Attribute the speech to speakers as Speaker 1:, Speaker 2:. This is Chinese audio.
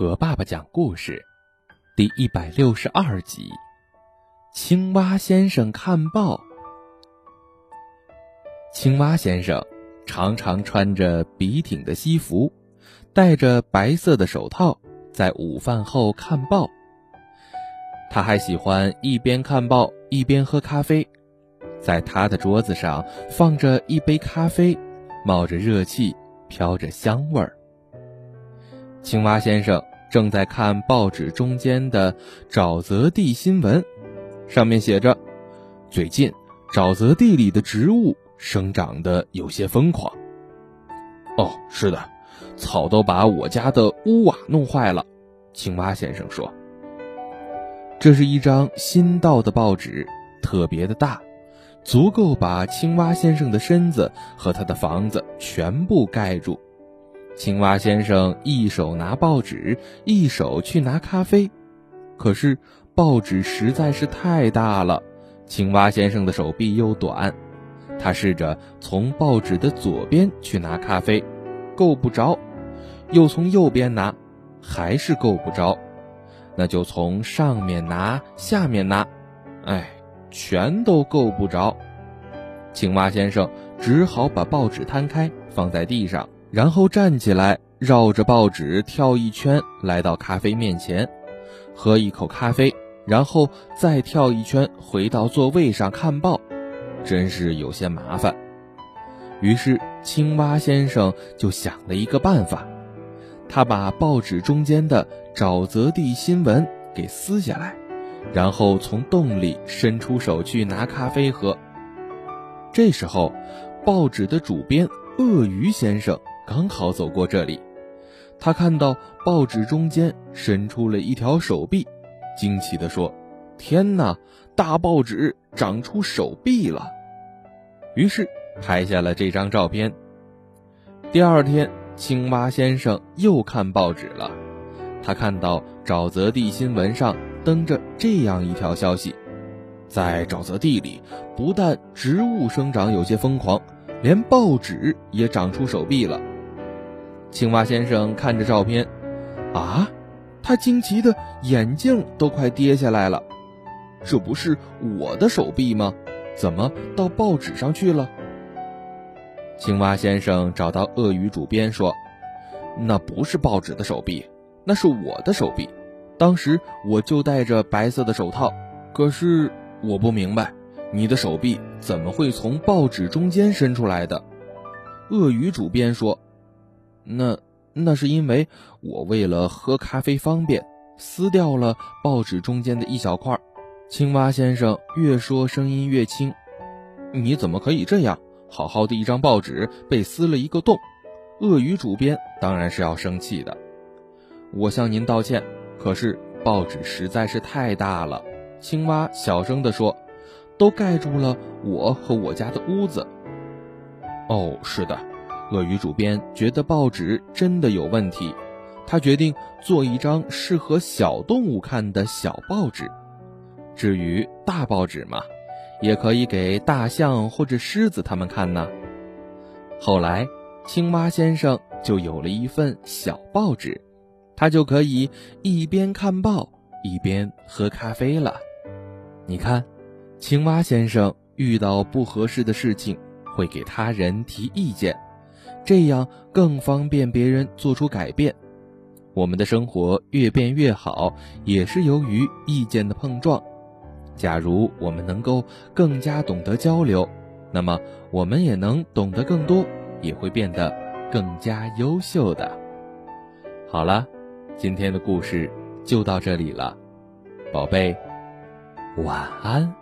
Speaker 1: 和爸爸讲故事，第一百六十二集：青蛙先生看报。青蛙先生常常穿着笔挺的西服，戴着白色的手套，在午饭后看报。他还喜欢一边看报一边喝咖啡，在他的桌子上放着一杯咖啡，冒着热气，飘着香味儿。青蛙先生正在看报纸中间的沼泽地新闻，上面写着：“最近沼泽地里的植物生长的有些疯狂。”哦，是的，草都把我家的屋瓦弄坏了。青蛙先生说：“这是一张新到的报纸，特别的大，足够把青蛙先生的身子和他的房子全部盖住。”青蛙先生一手拿报纸，一手去拿咖啡，可是报纸实在是太大了，青蛙先生的手臂又短。他试着从报纸的左边去拿咖啡，够不着；又从右边拿，还是够不着。那就从上面拿，下面拿，哎，全都够不着。青蛙先生只好把报纸摊开，放在地上。然后站起来，绕着报纸跳一圈，来到咖啡面前，喝一口咖啡，然后再跳一圈，回到座位上看报，真是有些麻烦。于是青蛙先生就想了一个办法，他把报纸中间的沼泽地新闻给撕下来，然后从洞里伸出手去拿咖啡喝。这时候，报纸的主编鳄鱼先生。刚好走过这里，他看到报纸中间伸出了一条手臂，惊奇地说：“天哪，大报纸长出手臂了！”于是拍下了这张照片。第二天，青蛙先生又看报纸了，他看到沼泽地新闻上登着这样一条消息：在沼泽地里，不但植物生长有些疯狂，连报纸也长出手臂了。青蛙先生看着照片，啊，他惊奇的眼镜都快跌下来了。这不是我的手臂吗？怎么到报纸上去了？青蛙先生找到鳄鱼主编说：“那不是报纸的手臂，那是我的手臂。当时我就戴着白色的手套，可是我不明白，你的手臂怎么会从报纸中间伸出来的？”鳄鱼主编说。那那是因为我为了喝咖啡方便，撕掉了报纸中间的一小块。青蛙先生越说声音越轻。你怎么可以这样？好好的一张报纸被撕了一个洞。鳄鱼主编当然是要生气的。我向您道歉，可是报纸实在是太大了。青蛙小声地说：“都盖住了我和我家的屋子。”哦，是的。鳄鱼主编觉得报纸真的有问题，他决定做一张适合小动物看的小报纸。至于大报纸嘛，也可以给大象或者狮子他们看呢。后来，青蛙先生就有了一份小报纸，他就可以一边看报一边喝咖啡了。你看，青蛙先生遇到不合适的事情，会给他人提意见。这样更方便别人做出改变。我们的生活越变越好，也是由于意见的碰撞。假如我们能够更加懂得交流，那么我们也能懂得更多，也会变得更加优秀的。好了，今天的故事就到这里了，宝贝，晚安。